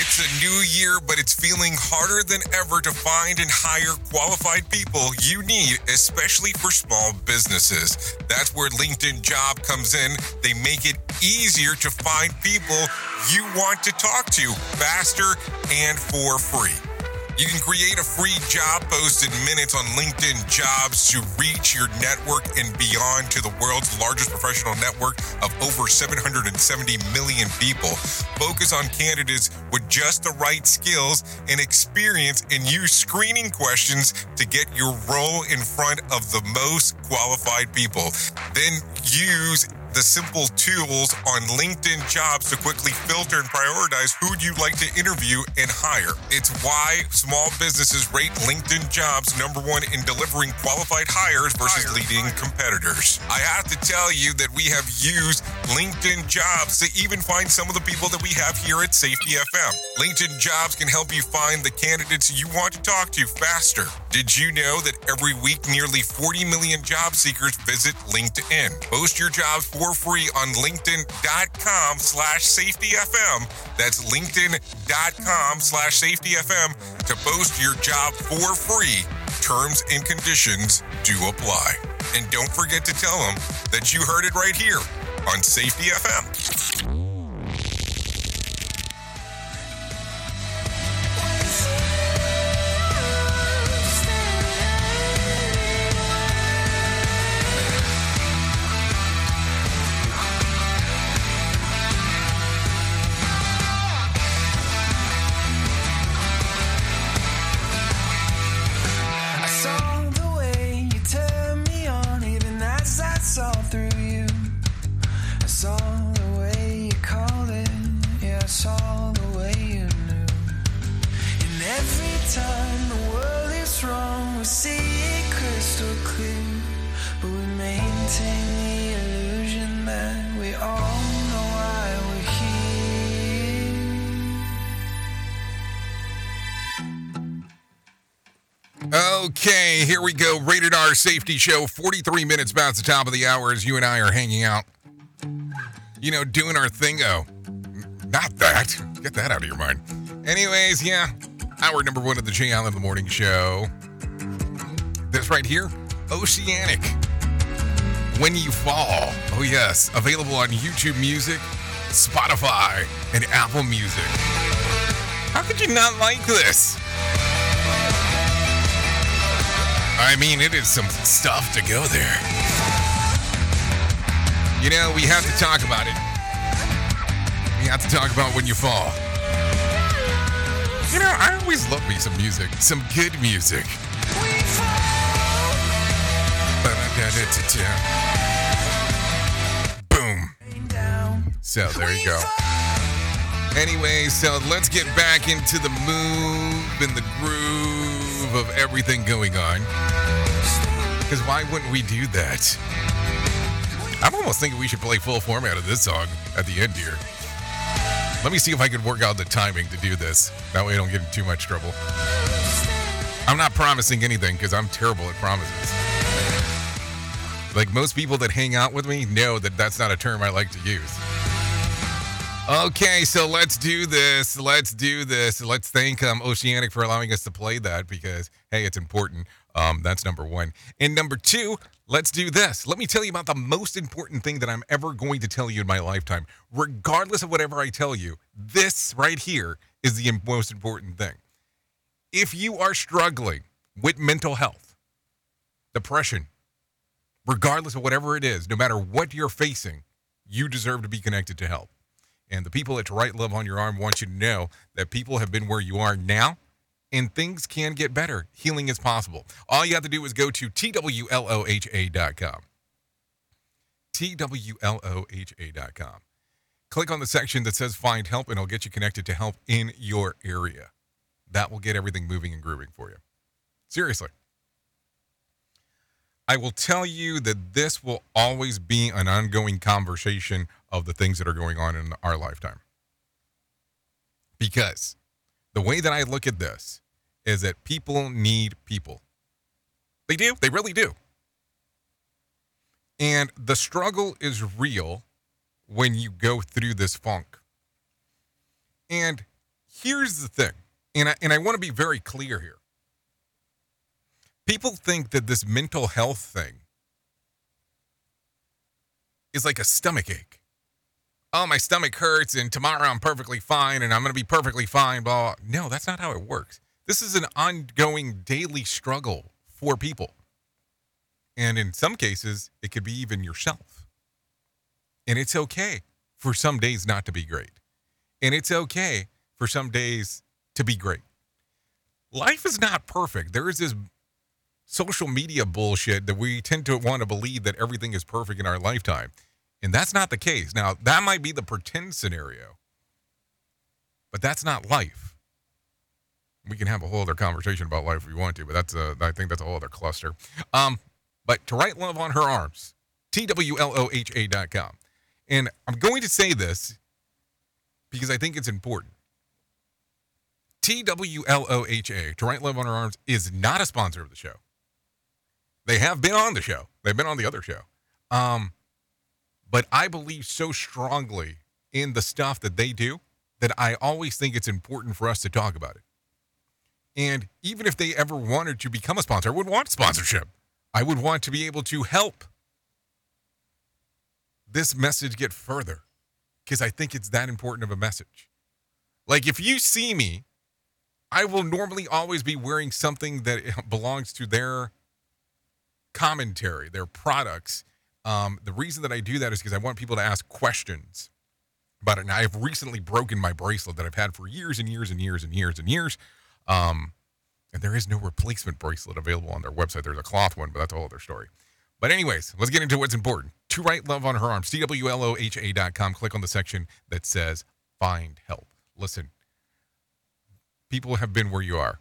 It's a new year, but it's feeling harder than ever to find and hire qualified people you need, especially for small businesses. That's where LinkedIn Job comes in. They make it easier to find people you want to talk to faster and for free. You can create a free job post in minutes on LinkedIn Jobs to reach your network and beyond to the world's largest professional network of over 770 million people. Focus on candidates with just the right skills and experience and use screening questions to get your role in front of the most qualified people. Then use the simple tools on LinkedIn jobs to quickly filter and prioritize who you'd like to interview and hire. It's why small businesses rate LinkedIn jobs number one in delivering qualified hires versus leading competitors. I have to tell you that we have used LinkedIn jobs to even find some of the people that we have here at Safety FM. LinkedIn jobs can help you find the candidates you want to talk to faster. Did you know that every week nearly 40 million job seekers visit LinkedIn? Post your jobs for free on linkedin.com slash safetyfm. That's linkedin.com slash safetyfm to post your job for free. Terms and conditions do apply. And don't forget to tell them that you heard it right here on Safety FM. Here we go. Rated R Safety Show. 43 minutes past the top of the hour as you and I are hanging out. You know, doing our thingo. Not that. Get that out of your mind. Anyways, yeah. Hour number one of the Jay Allen the Morning Show. This right here, Oceanic. When You Fall. Oh, yes. Available on YouTube Music, Spotify, and Apple Music. How could you not like this? I mean, it is some stuff to go there. You know, we have to talk about it. We have to talk about when you fall. You know, I always love me some music, some good music. Boom. So there you go. Anyway, so let's get back into the move and the groove of everything going on. Because why wouldn't we do that? I'm almost thinking we should play full format of this song at the end here. Let me see if I can work out the timing to do this. That way I don't get in too much trouble. I'm not promising anything because I'm terrible at promises. Like most people that hang out with me know that that's not a term I like to use. Okay, so let's do this. Let's do this. Let's thank um, Oceanic for allowing us to play that because, hey, it's important. Um, that's number one. And number two, let's do this. Let me tell you about the most important thing that I'm ever going to tell you in my lifetime. Regardless of whatever I tell you, this right here is the most important thing. If you are struggling with mental health, depression, regardless of whatever it is, no matter what you're facing, you deserve to be connected to help. And the people at Write Love on Your Arm want you to know that people have been where you are now and things can get better. Healing is possible. All you have to do is go to TWLOHA.com. TWLOHA.com. Click on the section that says Find Help, and it'll get you connected to help in your area. That will get everything moving and grooving for you. Seriously. I will tell you that this will always be an ongoing conversation of the things that are going on in our lifetime. Because the way that I look at this is that people need people. They do, they really do. And the struggle is real when you go through this funk. And here's the thing, and I, and I want to be very clear here. People think that this mental health thing is like a stomach ache. Oh, my stomach hurts, and tomorrow I'm perfectly fine, and I'm going to be perfectly fine. Blah. No, that's not how it works. This is an ongoing daily struggle for people. And in some cases, it could be even yourself. And it's okay for some days not to be great. And it's okay for some days to be great. Life is not perfect. There is this social media bullshit that we tend to want to believe that everything is perfect in our lifetime. And that's not the case. Now, that might be the pretend scenario, but that's not life. We can have a whole other conversation about life if we want to, but that's a, I think that's a whole other cluster. Um, but to write love on her arms, T-W-L-O-H-A.com. And I'm going to say this because I think it's important. T-W-L-O-H-A, to write love on her arms, is not a sponsor of the show. They have been on the show. They've been on the other show. Um, but I believe so strongly in the stuff that they do that I always think it's important for us to talk about it. And even if they ever wanted to become a sponsor, I would want sponsorship. I would want to be able to help this message get further because I think it's that important of a message. Like if you see me, I will normally always be wearing something that [laughs] belongs to their commentary, their products. Um, the reason that I do that is because I want people to ask questions about it. And I've recently broken my bracelet that I've had for years and years and years and years and years. Um, and there is no replacement bracelet available on their website. There's a cloth one, but that's a whole other story. But anyways, let's get into what's important. To write love on her arms, T-W-L-O-H-A.com. Click on the section that says find help. Listen, people have been where you are.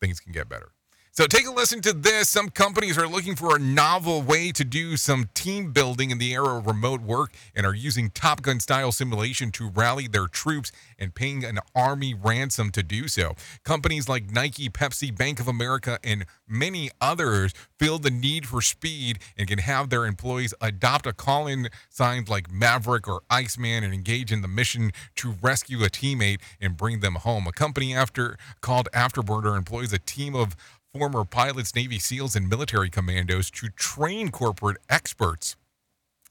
Things can get better. So take a listen to this. Some companies are looking for a novel way to do some team building in the era of remote work and are using Top Gun style simulation to rally their troops and paying an army ransom to do so. Companies like Nike, Pepsi, Bank of America, and many others feel the need for speed and can have their employees adopt a call in signs like Maverick or Iceman and engage in the mission to rescue a teammate and bring them home. A company after called Afterburner employs a team of former pilots, Navy SEALs, and military commandos to train corporate experts.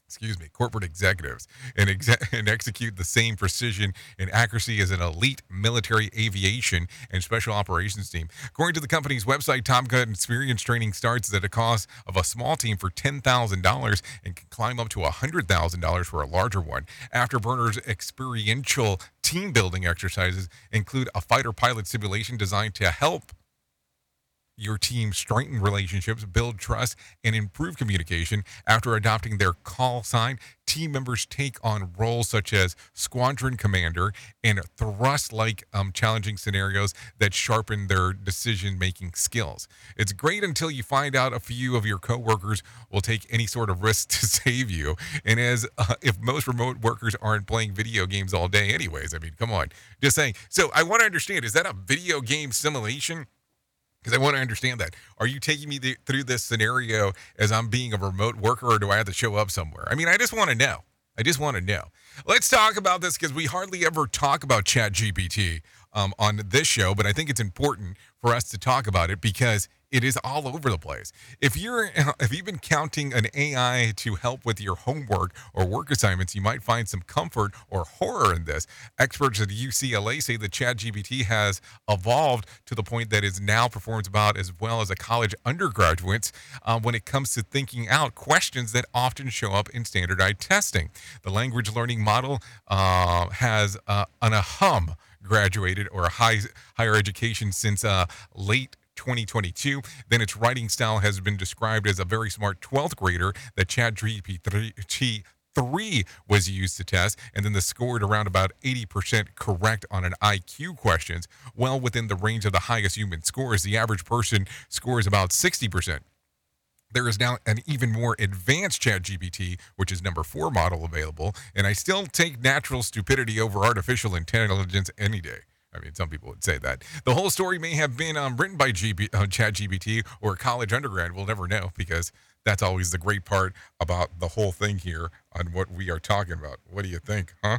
Excuse me, corporate executives, and, [laughs] and execute the same precision and accuracy as an elite military aviation and special operations team. According to the company's website, Gun experience training starts at a cost of a small team for $10,000 and can climb up to $100,000 for a larger one. Afterburner's experiential team building exercises include a fighter pilot simulation designed to help your team strengthen relationships, build trust, and improve communication. After adopting their call sign, team members take on roles such as squadron commander and thrust like um, challenging scenarios that sharpen their decision making skills. It's great until you find out a few of your coworkers will take any sort of risk [laughs] to save you. And as uh, if most remote workers aren't playing video games all day, anyways, I mean, come on. Just saying. So I want to understand is that a video game simulation? Because I want to understand that. Are you taking me th- through this scenario as I'm being a remote worker, or do I have to show up somewhere? I mean, I just want to know. I just want to know. Let's talk about this because we hardly ever talk about ChatGPT um, on this show, but I think it's important for us to talk about it because it is all over the place. If you're [laughs] if you've been counting an AI to help with your homework or work assignments, you might find some comfort or horror in this. Experts at UCLA say that ChatGPT has evolved to the point that it now performs about as well as a college undergraduates uh, when it comes to thinking out questions that often show up in standardized testing. The language learning model uh, has uh, an ahum graduated or a high higher education since uh, late 2022. Then its writing style has been described as a very smart 12th grader that ChatGPT 3 was used to test, and then the scored around about 80% correct on an IQ questions, well within the range of the highest human scores. The average person scores about 60%. There is now an even more advanced ChatGPT, which is number four model available, and I still take natural stupidity over artificial intelligence any day. I mean, some people would say that. The whole story may have been um, written by GB, uh, ChatGPT or college undergrad. We'll never know because that's always the great part about the whole thing here on what we are talking about. What do you think, huh?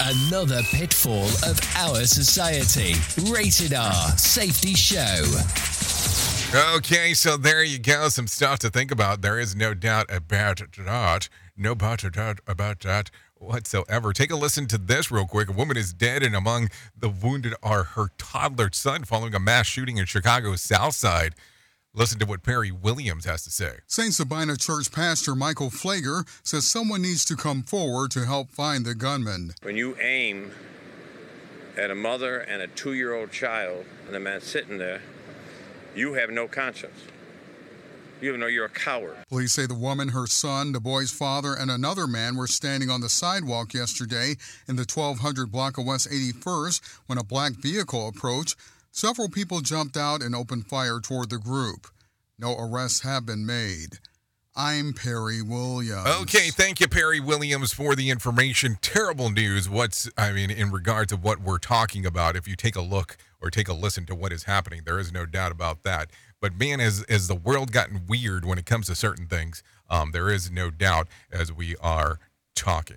Another pitfall of our society. Rated R Safety Show. Okay, so there you go. Some stuff to think about. There is no doubt about that. No doubt about that whatsoever. Take a listen to this real quick. A woman is dead, and among the wounded are her toddler son following a mass shooting in Chicago's South Side. Listen to what Perry Williams has to say. St. Sabina Church pastor Michael Pfleger says someone needs to come forward to help find the gunman. When you aim at a mother and a two year old child, and the man sitting there, you have no conscience. You know you're a coward. Police say the woman, her son, the boy's father, and another man were standing on the sidewalk yesterday in the 1200 block of West 81st when a black vehicle approached. Several people jumped out and opened fire toward the group. No arrests have been made. I'm Perry Williams. Okay, thank you, Perry Williams, for the information. Terrible news. What's, I mean, in regards to what we're talking about, if you take a look or take a listen to what is happening, there is no doubt about that. But man, as as the world gotten weird when it comes to certain things, um, there is no doubt as we are talking.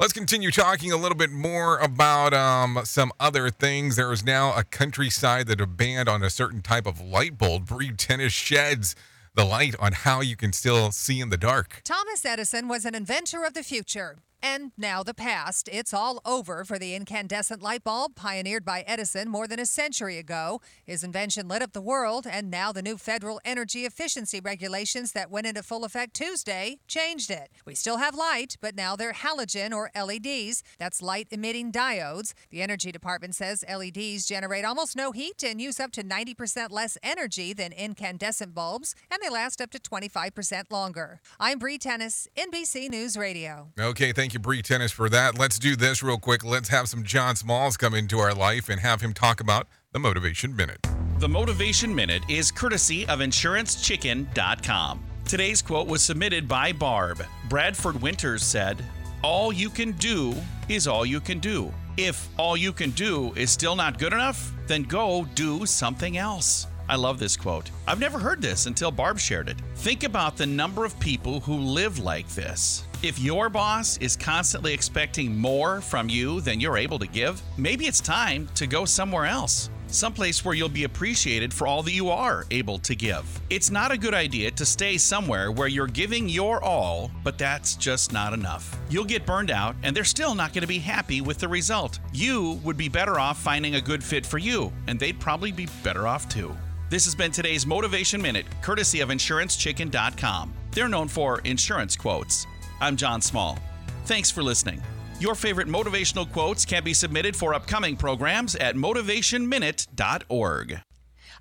Let's continue talking a little bit more about um, some other things. There is now a countryside that a banned on a certain type of light bulb. Bree Tennis sheds the light on how you can still see in the dark. Thomas Edison was an inventor of the future. And now the past. It's all over for the incandescent light bulb pioneered by Edison more than a century ago. His invention lit up the world, and now the new federal energy efficiency regulations that went into full effect Tuesday changed it. We still have light, but now they're halogen or LEDs. That's light emitting diodes. The Energy Department says LEDs generate almost no heat and use up to 90% less energy than incandescent bulbs, and they last up to 25% longer. I'm Bree Tennis, NBC News Radio. Okay, thank you, Bree Tennis, for that. Let's do this real quick. Let's have some John Smalls come into our life and have him talk about the Motivation Minute. The Motivation Minute is courtesy of InsuranceChicken.com. Today's quote was submitted by Barb. Bradford Winters said, All you can do is all you can do. If all you can do is still not good enough, then go do something else. I love this quote. I've never heard this until Barb shared it. Think about the number of people who live like this. If your boss is constantly expecting more from you than you're able to give, maybe it's time to go somewhere else. Someplace where you'll be appreciated for all that you are able to give. It's not a good idea to stay somewhere where you're giving your all, but that's just not enough. You'll get burned out, and they're still not going to be happy with the result. You would be better off finding a good fit for you, and they'd probably be better off too. This has been today's Motivation Minute, courtesy of InsuranceChicken.com. They're known for insurance quotes. I'm John Small. Thanks for listening. Your favorite motivational quotes can be submitted for upcoming programs at motivationminute.org.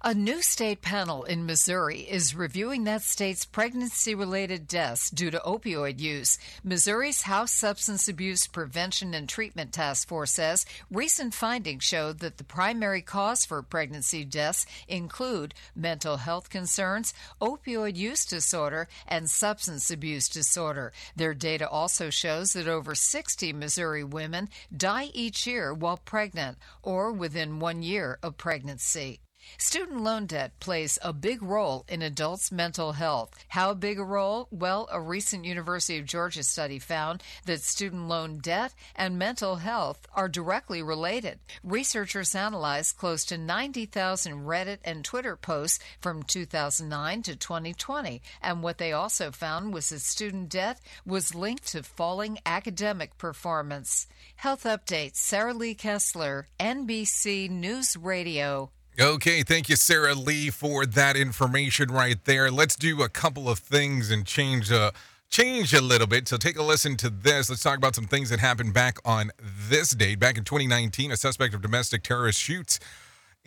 A new state panel in Missouri is reviewing that state's pregnancy related deaths due to opioid use. Missouri's House Substance Abuse Prevention and Treatment Task Force says recent findings show that the primary cause for pregnancy deaths include mental health concerns, opioid use disorder, and substance abuse disorder. Their data also shows that over 60 Missouri women die each year while pregnant or within one year of pregnancy. Student loan debt plays a big role in adults' mental health. How big a role? Well, a recent University of Georgia study found that student loan debt and mental health are directly related. Researchers analyzed close to 90,000 Reddit and Twitter posts from 2009 to 2020, and what they also found was that student debt was linked to falling academic performance. Health Update Sarah Lee Kessler, NBC News Radio. Okay, thank you, Sarah Lee, for that information right there. Let's do a couple of things and change uh, change a little bit. So take a listen to this. Let's talk about some things that happened back on this date. Back in 2019, a suspect of domestic terrorist shoots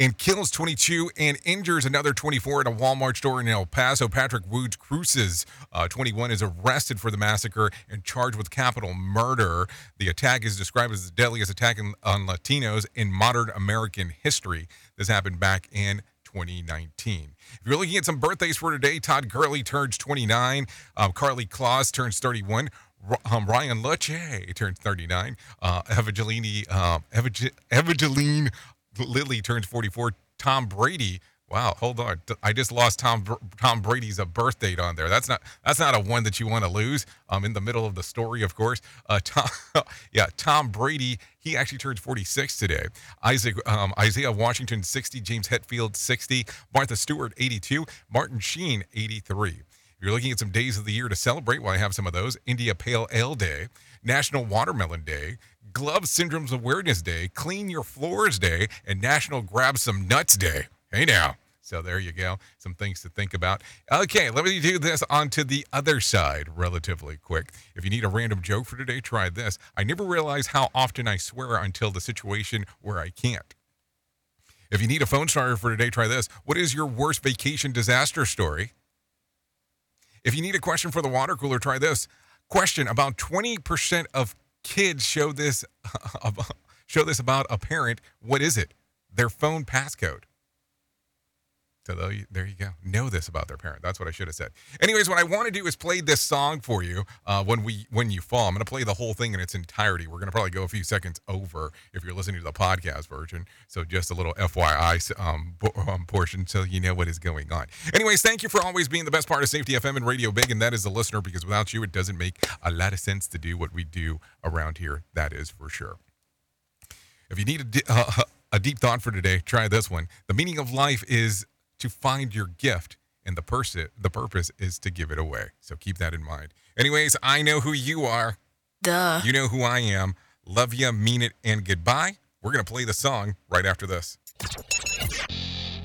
and kills 22 and injures another 24 at a Walmart store in El Paso. Patrick Woods Crusius, uh, 21, is arrested for the massacre and charged with capital murder. The attack is described as the deadliest attack in, on Latinos in modern American history. This happened back in 2019. If you're looking at some birthdays for today, Todd Gurley turns 29, um, Karlie Kloss turns 31. Um, Ryan Luce turns 39. Uh, Evangeline, uh, Evangeline Lilly turns 44. Tom Brady. Wow, hold on. I just lost Tom Tom Brady's a birth date on there. That's not that's not a one that you want to lose. Um, in the middle of the story, of course. Uh, Tom, [laughs] yeah, Tom Brady. He actually turns 46 today. Isaac um, Isaiah Washington 60. James Hetfield 60. Martha Stewart 82. Martin Sheen 83. If you're looking at some days of the year to celebrate, well, I have some of those. India Pale Ale Day, National Watermelon Day, Glove Syndromes Awareness Day, Clean Your Floors Day, and National Grab Some Nuts Day. Hey now. So there you go. Some things to think about. Okay, let me do this onto the other side relatively quick. If you need a random joke for today, try this. I never realize how often I swear until the situation where I can't. If you need a phone starter for today, try this. What is your worst vacation disaster story? If you need a question for the water cooler, try this. Question About 20% of kids show this [laughs] show this about a parent. What is it? Their phone passcode. So there you go. Know this about their parent. That's what I should have said. Anyways, what I want to do is play this song for you uh, when we when you fall. I'm going to play the whole thing in its entirety. We're going to probably go a few seconds over if you're listening to the podcast version. So just a little FYI um, um, portion so you know what is going on. Anyways, thank you for always being the best part of Safety FM and Radio Big, and that is the listener because without you, it doesn't make a lot of sense to do what we do around here. That is for sure. If you need a, uh, a deep thought for today, try this one. The meaning of life is to find your gift and the person the purpose is to give it away. So keep that in mind. Anyways, I know who you are. Duh. You know who I am. Love you, mean it, and goodbye. We're gonna play the song right after this.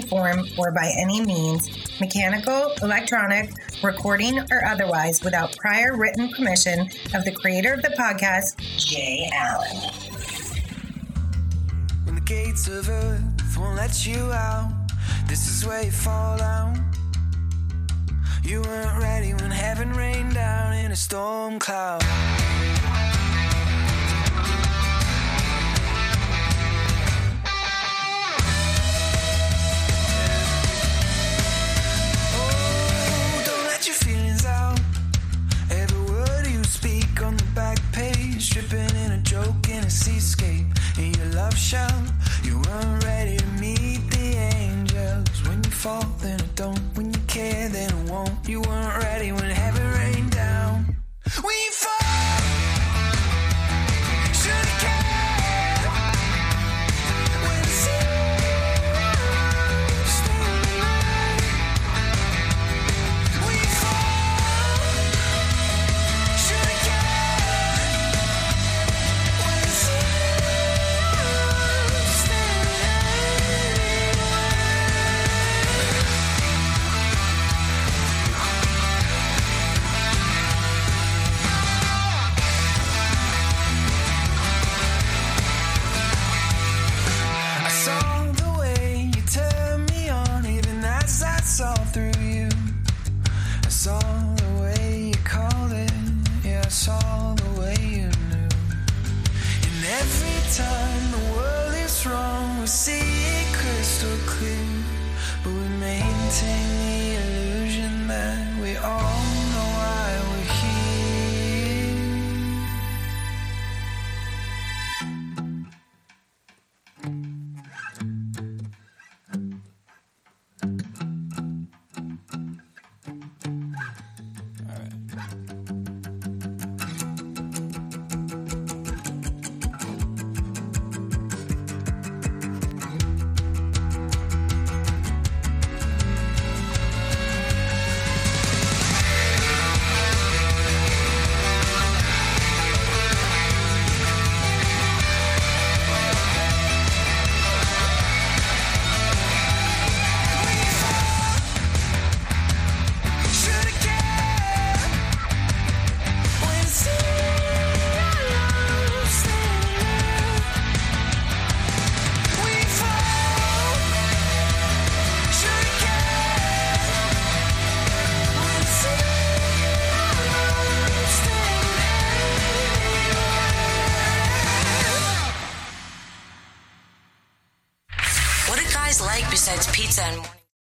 form or by any means, mechanical, electronic, recording, or otherwise, without prior written permission of the creator of the podcast, Jay Allen. When the gates of earth won't let you out, this is where you fall down. You weren't ready when heaven rained down in a storm cloud. tripping in a joke in a seascape in your love shell. You weren't ready to meet the angels. When you fall, then I don't. When you care, then I won't. You weren't ready when heaven rained down. When you fall.